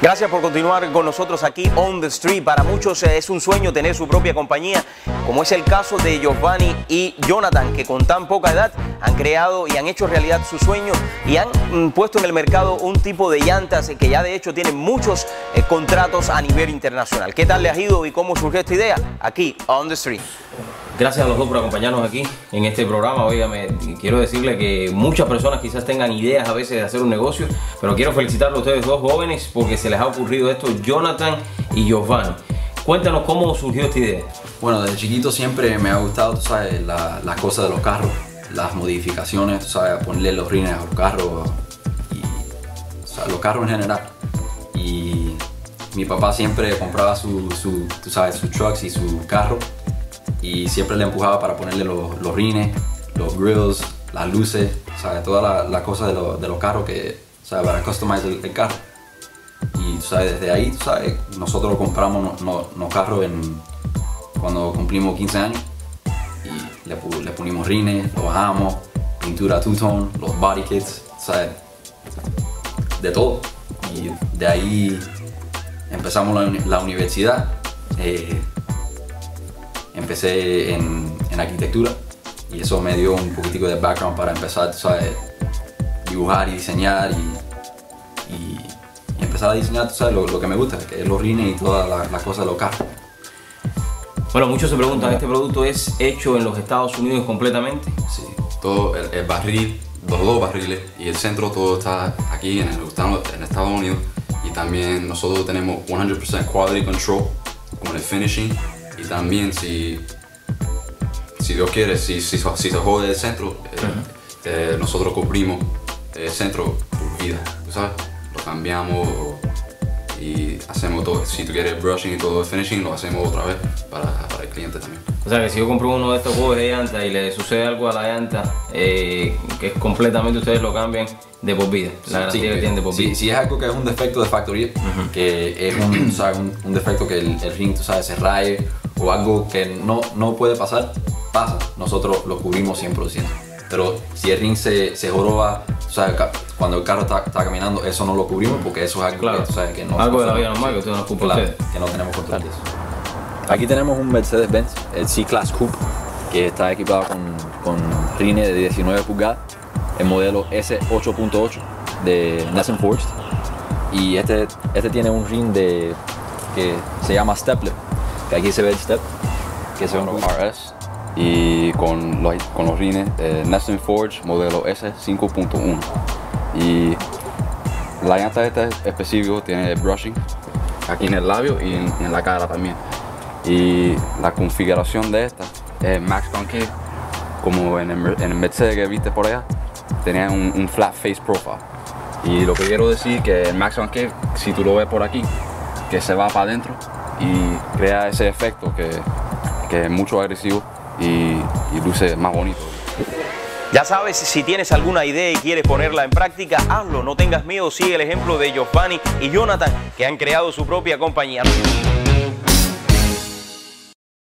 Gracias por continuar con nosotros aquí on the street. Para muchos eh, es un sueño tener su propia compañía, como es el caso de Giovanni y Jonathan, que con tan poca edad han creado y han hecho realidad su sueño y han mm, puesto en el mercado un tipo de llantas que ya de hecho tienen muchos eh, contratos a nivel internacional. ¿Qué tal le ha ido y cómo surgió esta idea? Aquí on the street. Gracias a los dos por acompañarnos aquí en este programa. Óigame, quiero decirle que muchas personas quizás tengan ideas a veces de hacer un negocio, pero quiero felicitarlos a ustedes dos jóvenes porque se les ha ocurrido esto, Jonathan y Giovanni. Cuéntanos cómo surgió esta idea. Bueno, desde chiquito siempre me ha gustado, tú sabes, las la cosas de los carros, las modificaciones, tú sabes, ponerle los rines a los carros y o los carros en general. Y mi papá siempre compraba su, tú sabes, sus trucks y su carro y siempre le empujaba para ponerle los, rines, los grills, las luces, ¿sabes? todas las cosas de, de, los carros que, ¿sabes? para customizar el, carro. Y ¿sabes? desde ahí, ¿sabes? nosotros compramos los no, carros en, cuando cumplimos 15 años y le, le ponimos rines, lo bajamos, pintura two-tone, los body kits, ¿sabes? de todo. Y de ahí empezamos la, la universidad. Eh, empecé en, en, arquitectura y eso me dio un poquitico de background para empezar, ¿sabes? dibujar y diseñar y, y, y empezar a diseñar, ¿sabes? Lo, lo, que me gusta, que es los rines y todas las la cosas carros. Bueno, muchos se preguntan, ¿este producto es hecho en los Estados Unidos completamente? Sí, todo el, el barril, los dos barriles y el centro todo está aquí en, el, en Estados Unidos y también nosotros tenemos 100% quality control con el finishing y también si, si Dios quiere, si, si, si se jode el centro, eh, eh, nosotros cubrimos el centro por vida, ¿sabes? Lo cambiamos y hacemos todo, si tú quieres brushing y todo el finishing, lo hacemos otra vez para, para, el cliente también. O sea que si yo compro uno de estos juegos de llanta y le sucede algo a la llanta, eh, que es completamente ustedes lo cambian de por vida, la garantía sí, que tienen de por vida. Si, si, es algo que es un defecto de factoría, uh -huh. que es un, ¿sabes? un, un, defecto que el, el ring, tú sabes, se raye o algo que no, no puede pasar, pasa, nosotros lo cubrimos 100%. Pero si el ring se, se joroba, o sea, cuando el carro está, está, caminando, eso no lo cubrimos porque eso es algo claro. que, tú sabes, que no Algo de la vida normal que usted no claro, que no tenemos control de eso. Aquí tenemos un Mercedes-Benz, el C-Class Coupe, que está equipado con, con rines de 19 pulgadas, el modelo S8.8 de Nesson Forged. Y este, este tiene un ring de, que se llama Stepler, aquí se ve el step, que es un RS y con los, con los rines eh, Forge modelo S5.1 y la llanta esta específico tiene brushing aquí en el labio y en, en, la cara también. Y la configuración de esta es Max Concave como en el, en el Mercedes que viste por allá tenía un, un, flat face profile. Y lo que quiero decir que el Max Concave si tú lo ves por aquí que se va para adentro y crea ese efecto que, que es mucho agresivo y, y luce más bonito. Ya sabes, si tienes alguna idea y quieres ponerla en práctica, hazlo, no tengas miedo, sigue el ejemplo de Giovanni y Jonathan, que han creado su propia compañía.